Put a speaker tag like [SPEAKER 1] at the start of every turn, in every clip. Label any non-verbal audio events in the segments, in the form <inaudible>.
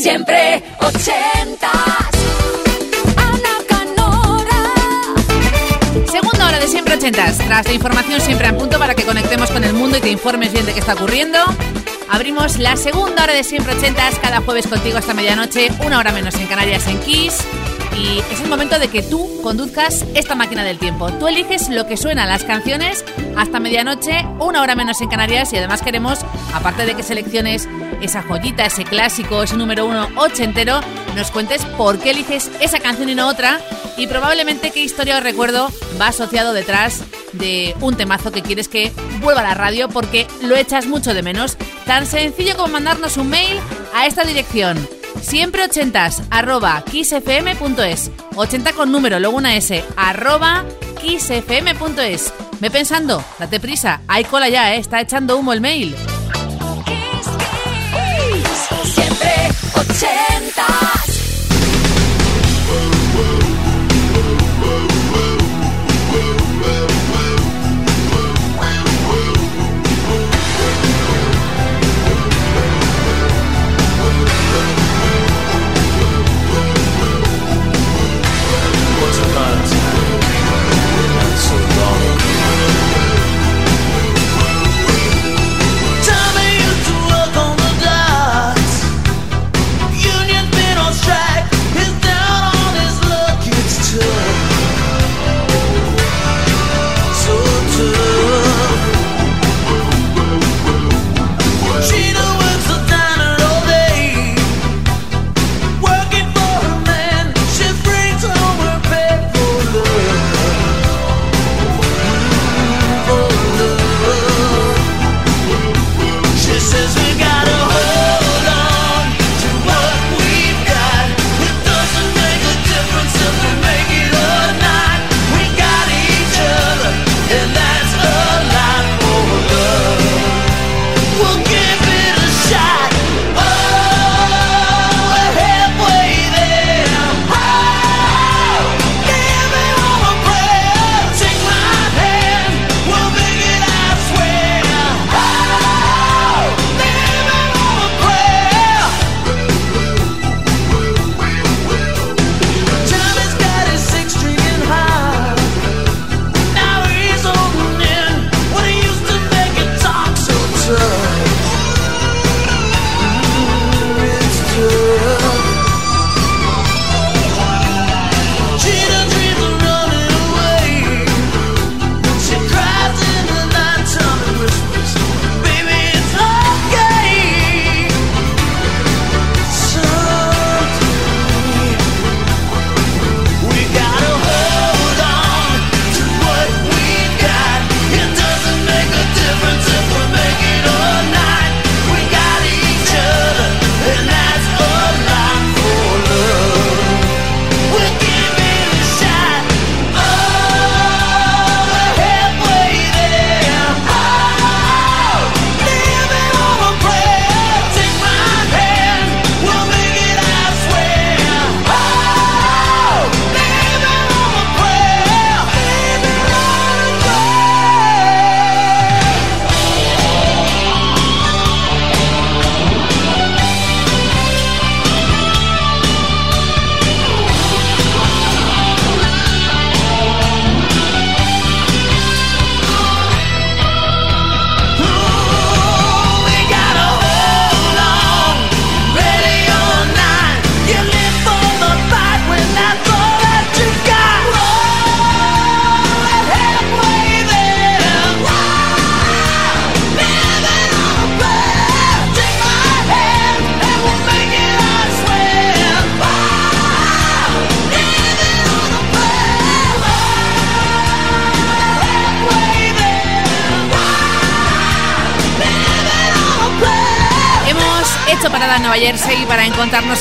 [SPEAKER 1] Siempre ochentas. Ana Canora.
[SPEAKER 2] Segunda hora de siempre ochentas. Tras la información siempre a punto para que conectemos con el mundo y te informes bien de qué está ocurriendo. Abrimos la segunda hora de siempre ochentas cada jueves contigo hasta medianoche, una hora menos en Canarias en Kiss y es el momento de que tú conduzcas esta máquina del tiempo. Tú eliges lo que suenan las canciones hasta medianoche, una hora menos en Canarias y además queremos, aparte de que selecciones esa joyita, ese clásico, ese número uno ochentero, nos cuentes por qué eliges esa canción y no otra y probablemente qué historia o recuerdo va asociado detrás de un temazo que quieres que vuelva a la radio porque lo echas mucho de menos. Tan sencillo como mandarnos un mail a esta dirección Siempre ochentas, arroba kissfm.es. 80 con número, luego una S, arroba kissfm.es. Ve pensando, date prisa, hay cola ya, eh, está echando humo el mail.
[SPEAKER 1] Siempre
[SPEAKER 2] 80.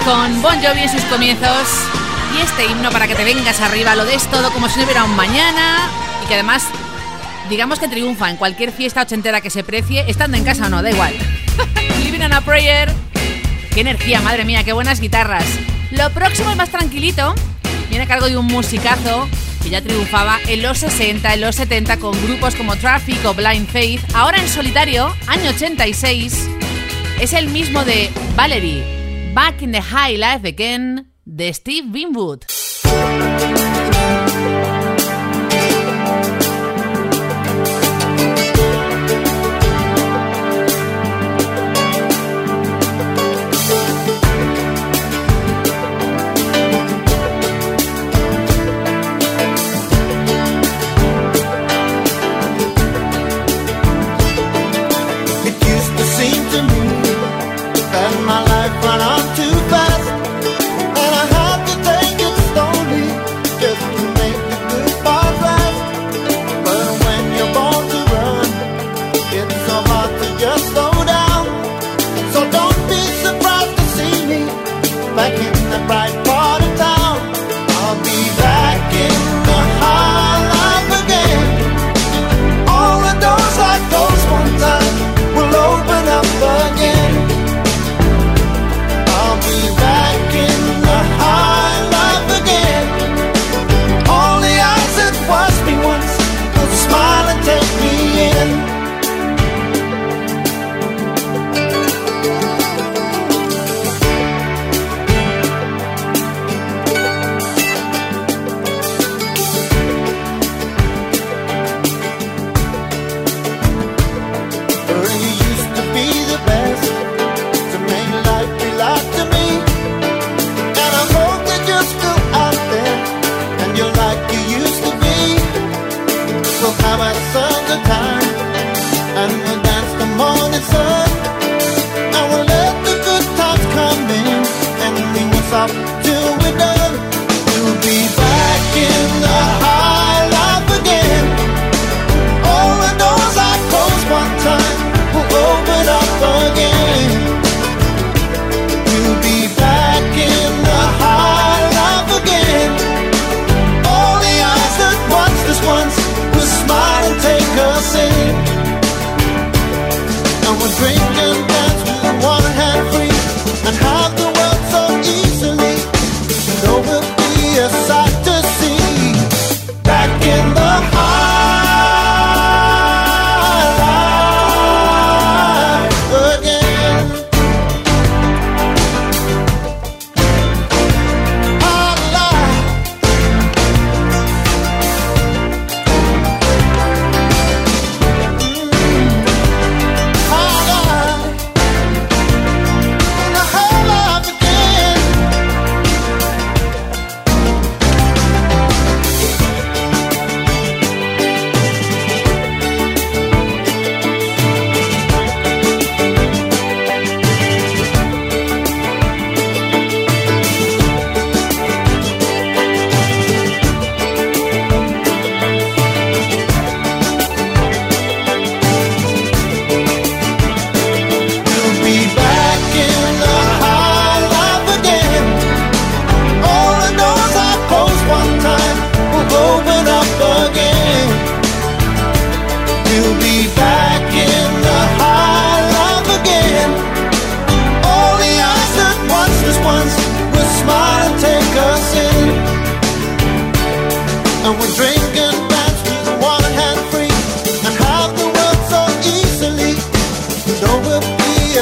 [SPEAKER 2] Con Bon Jovi en sus comienzos y este himno para que te vengas arriba, lo des todo como si no hubiera un mañana y que además digamos que triunfa en cualquier fiesta ochentera que se precie, estando en casa o no, da igual. <laughs> Living on a Prayer. Qué energía, madre mía, qué buenas guitarras. Lo próximo es más tranquilito, viene a cargo de un musicazo que ya triunfaba en los 60, en los 70 con grupos como Traffic o Blind Faith. Ahora en solitario, año 86, es el mismo de Valerie.
[SPEAKER 3] Back in the High Life Again de Steve Winwood.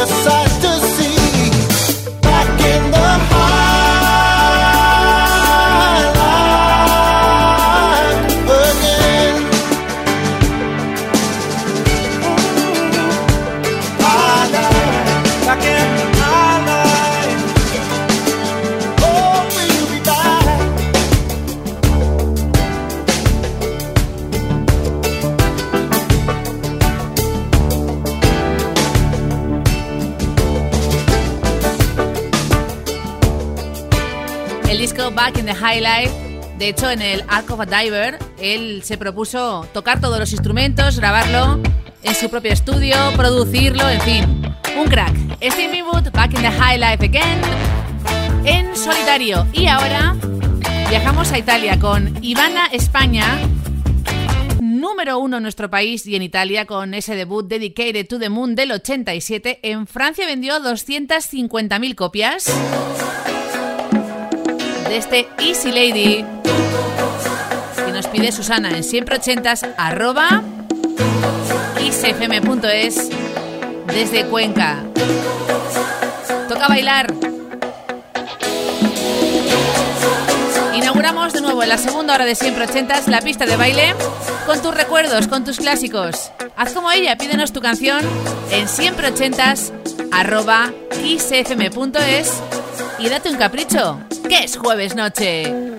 [SPEAKER 3] the. De hecho, en el Ark of a Diver, él se propuso tocar todos los instrumentos, grabarlo en su propio estudio, producirlo, en fin. Un crack. Steve Winwood, Back in the High Life Again, en solitario. Y ahora viajamos a Italia con Ivana España, número uno en nuestro país y en Italia con ese debut Dedicated to the Moon del 87. En Francia vendió 250.000 copias de este Easy Lady que nos pide Susana en siempre ochentas arroba isfm.es desde Cuenca. Toca bailar.
[SPEAKER 1] Inauguramos de nuevo en la segunda hora de siempre ochentas la pista de baile con tus recuerdos, con tus clásicos. Haz como ella, pídenos tu canción en siempre ochentas arroba y date un capricho es jueves noche.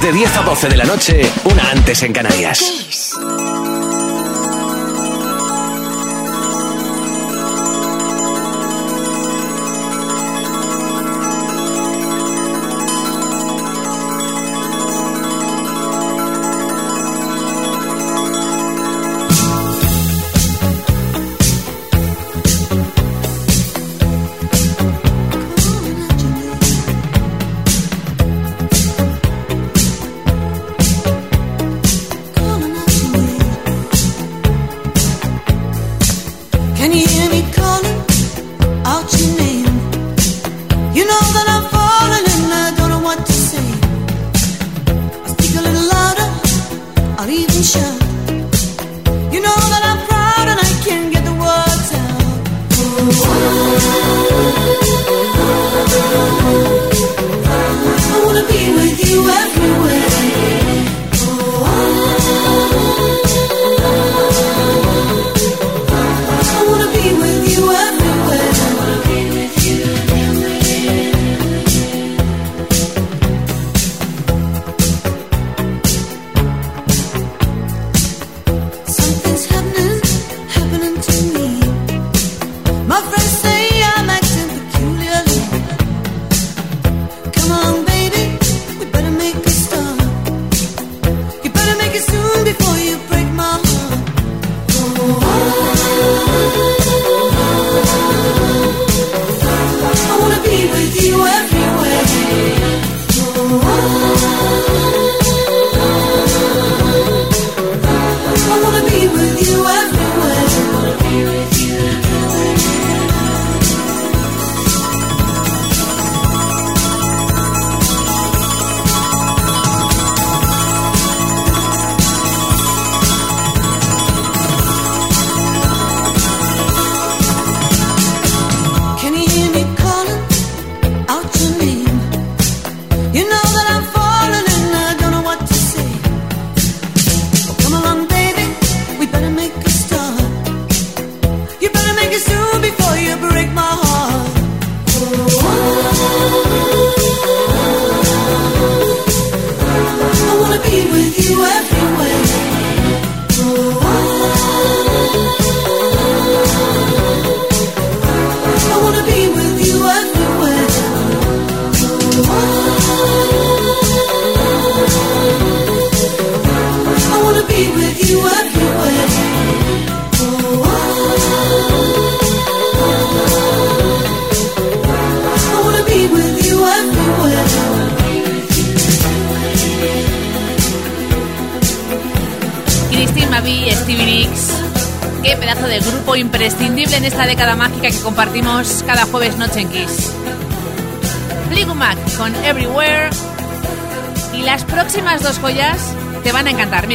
[SPEAKER 4] De 10 a 12 de la noche, una antes en Canarias.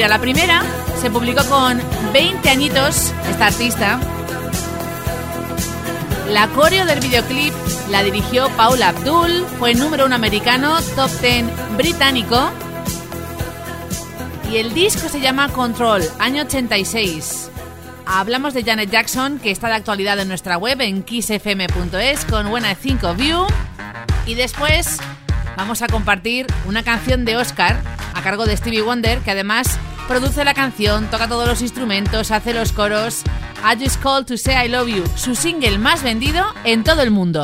[SPEAKER 1] La primera se publicó con 20 añitos, esta artista. La coreo del videoclip la dirigió Paula Abdul, fue número uno americano, top 10 británico. Y el disco se llama Control, año 86. Hablamos de Janet Jackson, que está de actualidad en nuestra web en kissfm.es con buena 5 View. Y después vamos a compartir una canción de Oscar a cargo de Stevie Wonder, que además produce la canción, toca todos los instrumentos, hace los coros. I Just Called to Say I Love You, su single más vendido en todo el mundo.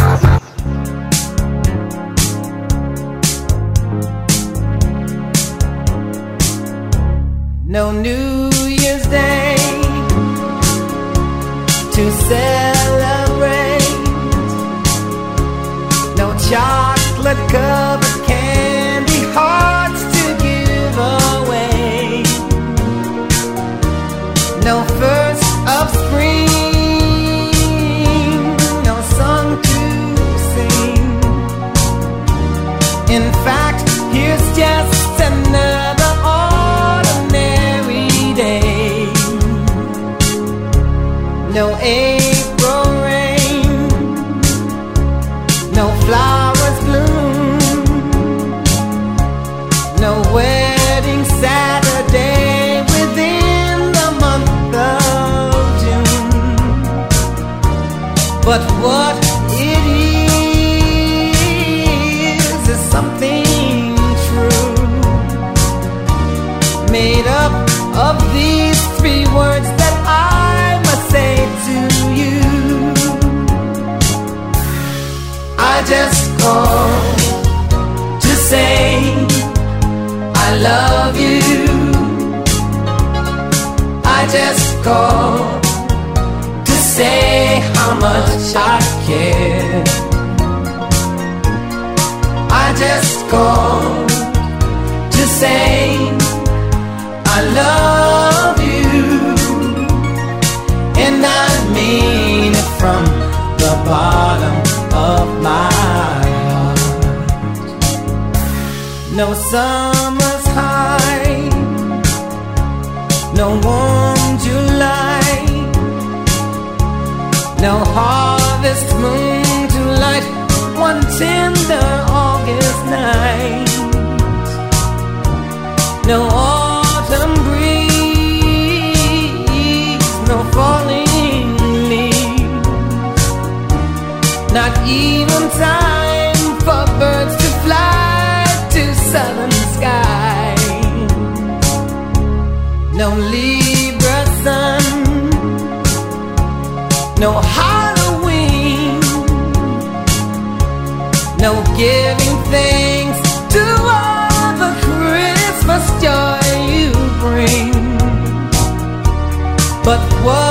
[SPEAKER 5] lonely Libra sun, no Halloween, no giving thanks to all the Christmas joy you bring. But what?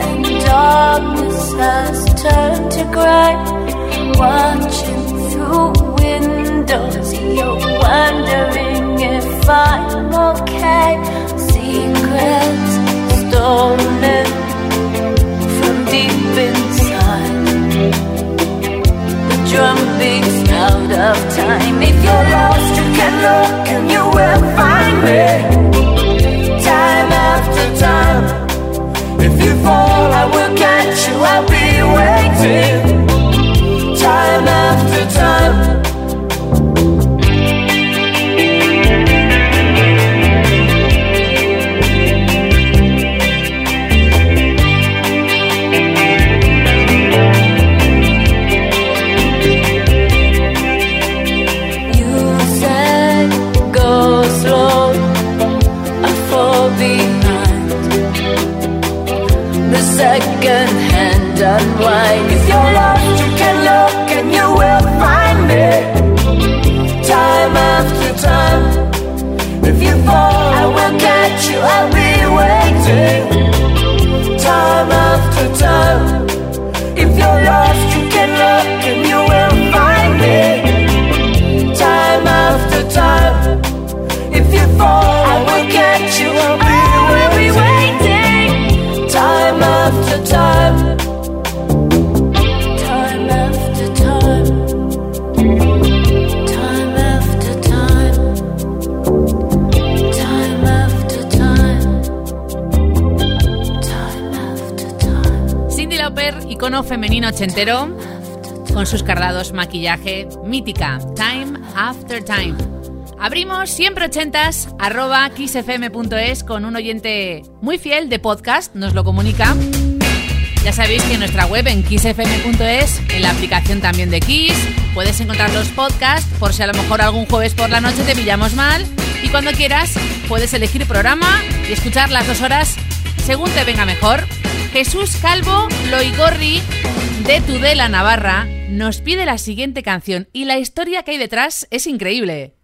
[SPEAKER 6] And
[SPEAKER 1] darkness has turned to gray. Watching through windows, you're wondering if I'm okay. Secrets stolen from deep inside. The drum beats out of time. If you're lost, you can look and you will find me. Fall, I will catch you. I'll be waiting. and. If
[SPEAKER 7] your love. Icono femenino ochentero, con sus cardados maquillaje, mítica, Time After Time. Abrimos siempre ochentas, arroba kissfm.es con un oyente muy fiel de podcast, nos lo comunica. Ya sabéis que en nuestra web en kissfm.es, en la aplicación también de Kiss, puedes encontrar los podcasts por si a lo mejor algún jueves por la noche te pillamos mal. Y cuando quieras, puedes elegir programa y escuchar las dos horas según te venga mejor. Jesús Calvo Loigorri de Tudela, Navarra, nos pide la siguiente canción y la historia que hay detrás es increíble.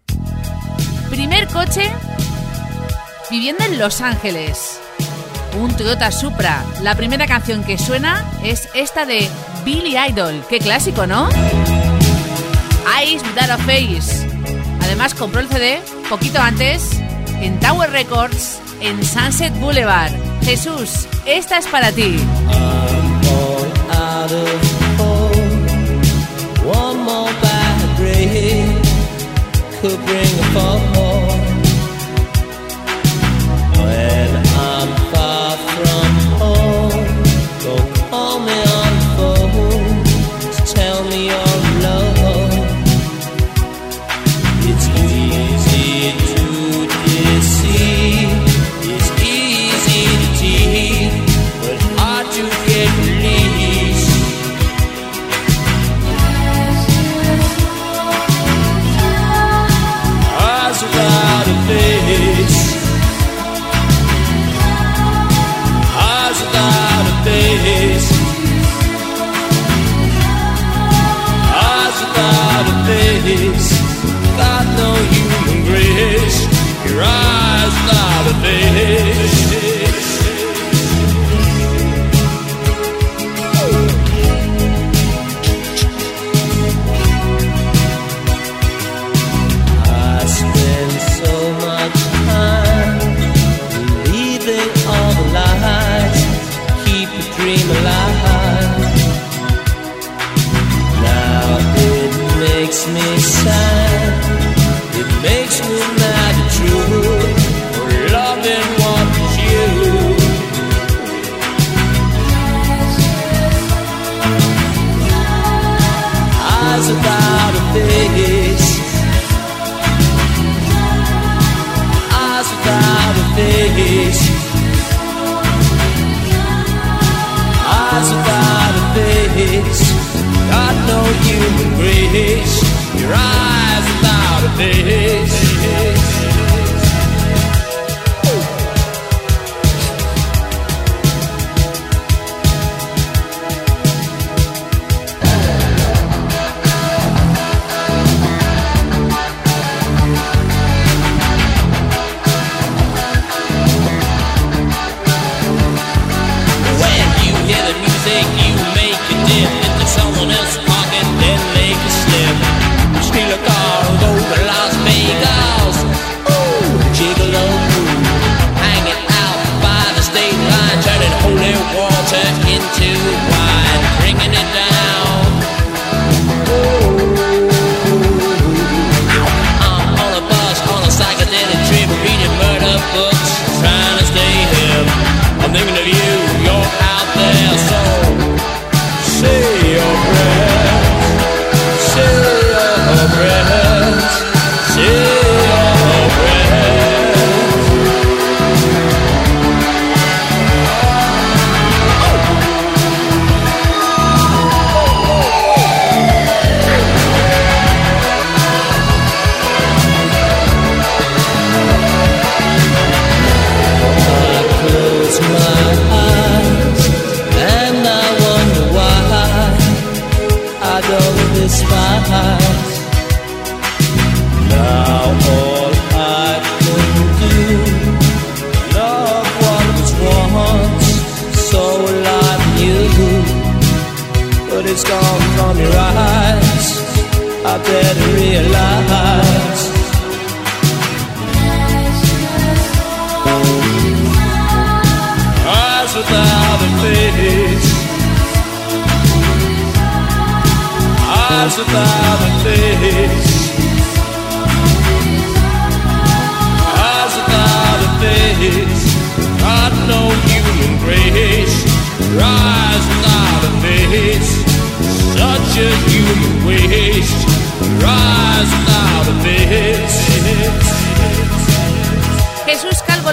[SPEAKER 7] Primer coche viviendo en Los Ángeles. Un Toyota Supra. La primera canción que suena es esta de Billy Idol. Qué clásico, ¿no? Eyes Without a Face. Además compró el CD poquito antes en Tower Records en Sunset Boulevard. Jesús, esta es para ti.
[SPEAKER 8] bring a.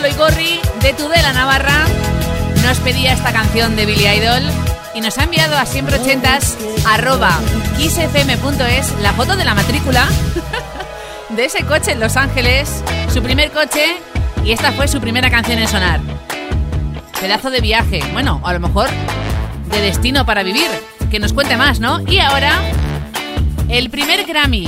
[SPEAKER 7] Loigorri, de Tudela, Navarra, nos pedía esta canción de Billy Idol y nos ha enviado a siempre ochentas arroba kissfm.es la foto de la matrícula de ese coche en Los Ángeles, su primer coche y esta fue su primera canción en sonar. Pedazo de viaje, bueno, a lo mejor de destino para vivir, que nos cuente más, ¿no? Y ahora, el primer Grammy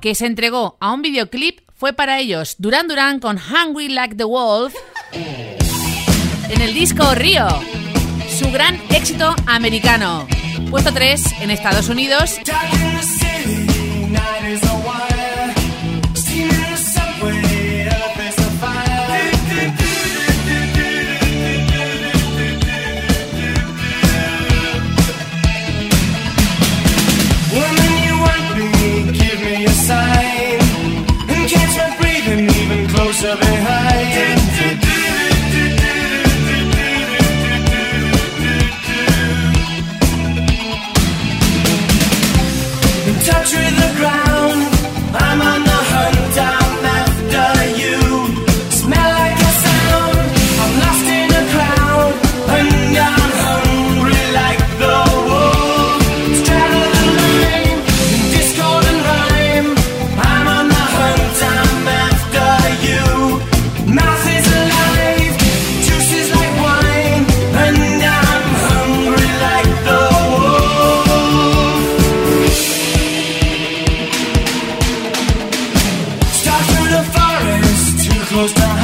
[SPEAKER 7] que se entregó a un videoclip fue para ellos Duran Duran con Hungry Like the Wolf en el disco Río, su gran éxito americano. Puesto 3 en Estados Unidos
[SPEAKER 2] abejas. Close to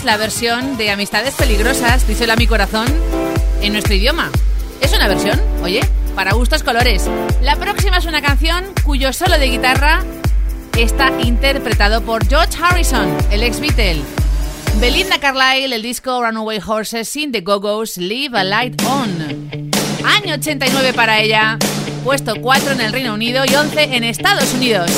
[SPEAKER 7] es la versión de Amistades Peligrosas, díselo a mi corazón, en nuestro idioma. Es una versión, oye, para gustos colores. La próxima es una canción cuyo solo de guitarra está interpretado por George Harrison, el ex Beatle. Belinda Carlisle, el disco Runaway Horses sin The Go-Go's Leave a Light On. Año 89 para ella, puesto 4 en el Reino Unido y 11 en Estados Unidos.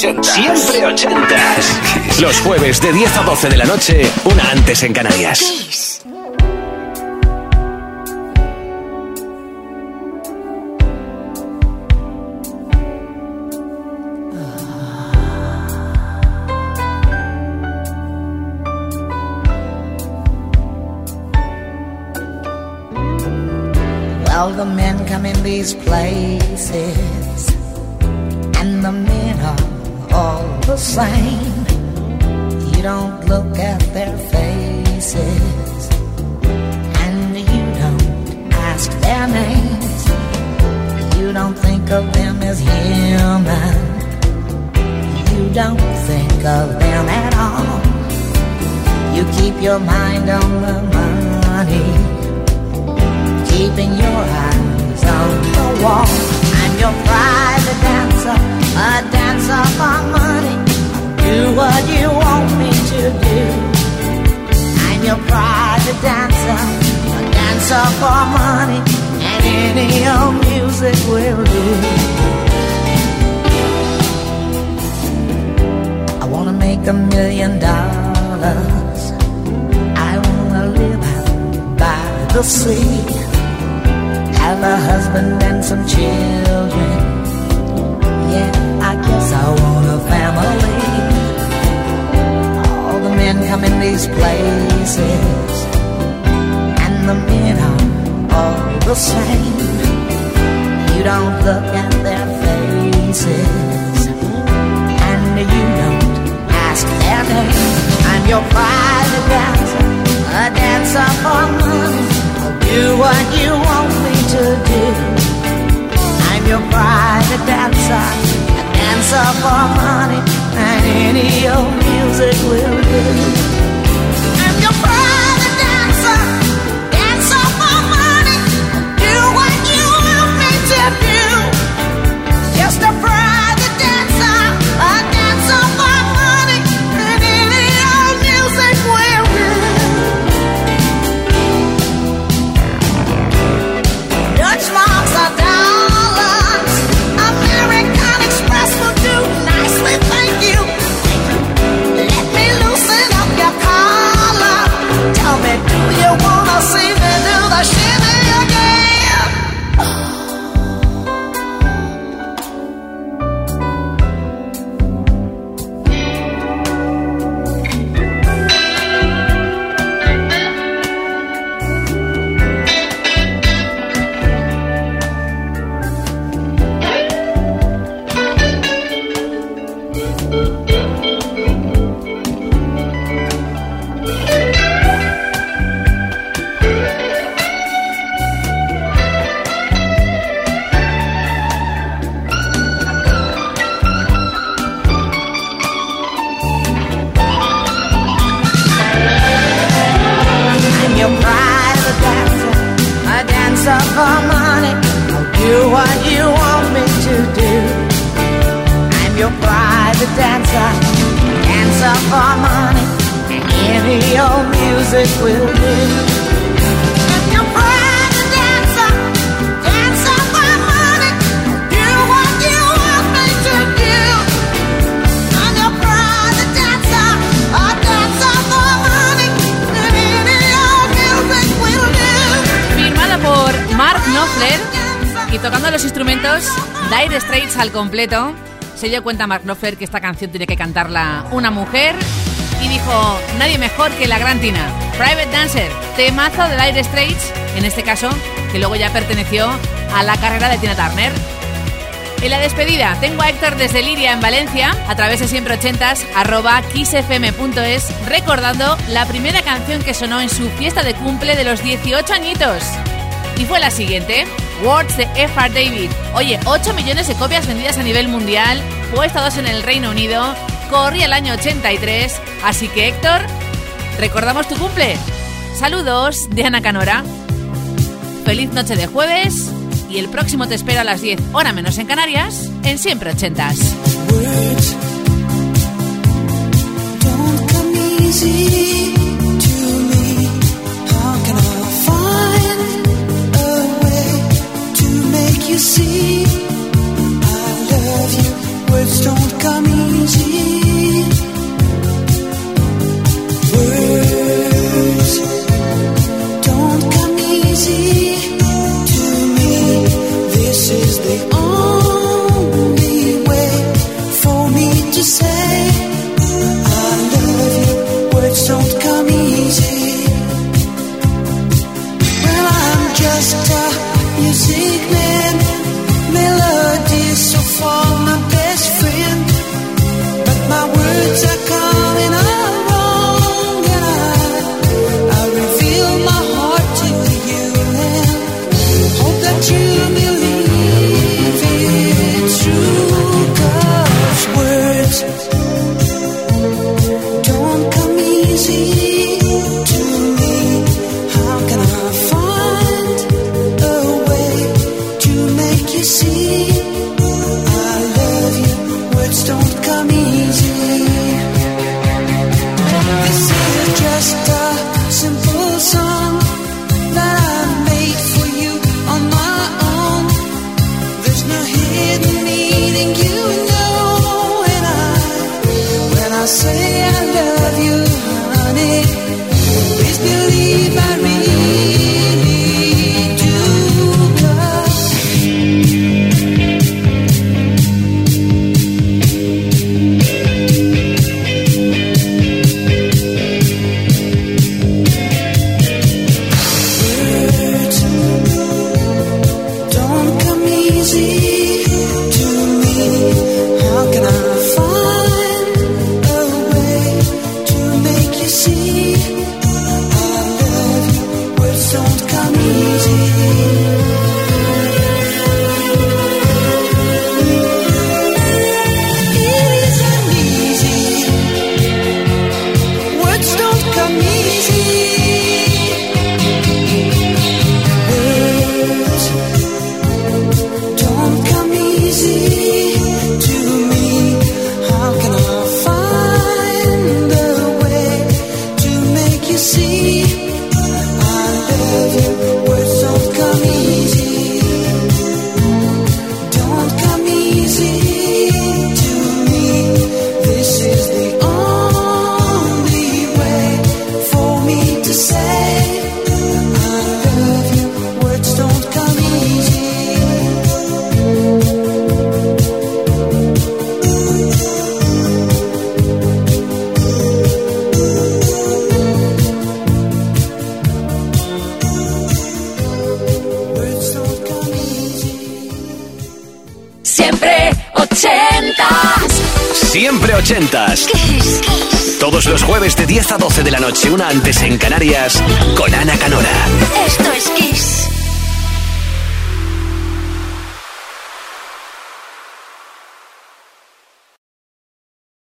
[SPEAKER 9] 80.
[SPEAKER 4] Siempre 80. Los jueves de 10 a 12 de la noche, una antes en Canarias.
[SPEAKER 5] Same. You don't look at their faces, and you don't ask their names. You don't think of them as human. You don't think of them at all. You keep your mind on the money keeping your eyes on the wall. I'm your private dancer, a dancer for money. Do what you want me to do. I'm your private dancer, a dancer for money, and any old music will do. I wanna make a million dollars. I wanna live by the sea have a husband and some children. Yeah, I guess I want a family. All men come in these places, and the men are all the same. You don't look at their faces, and you don't ask their name. I'm your private dancer, a dancer for money. Do what you want me to do. I'm your private dancer, a dancer for money, and any old music will do.
[SPEAKER 7] Se dio cuenta Mark Knopfler que esta canción tiene que cantarla una mujer y dijo, nadie mejor que la gran Tina. Private Dancer, temazo de Dire Straits, en este caso, que luego ya perteneció a la carrera de Tina Turner. En la despedida, tengo a Héctor desde Liria en Valencia, a través de siempre ochentas, arroba kissfm.es, recordando la primera canción que sonó en su fiesta de cumple de los 18 añitos. Y fue la siguiente, Words de F.R. David. Oye, 8 millones de copias vendidas a nivel mundial, puestos en el Reino Unido, corría el año 83, así que Héctor, recordamos tu cumple. Saludos de Ana Canora. Feliz noche de jueves y el próximo te espero a las 10, hora menos en Canarias, en Siempre Ochentas.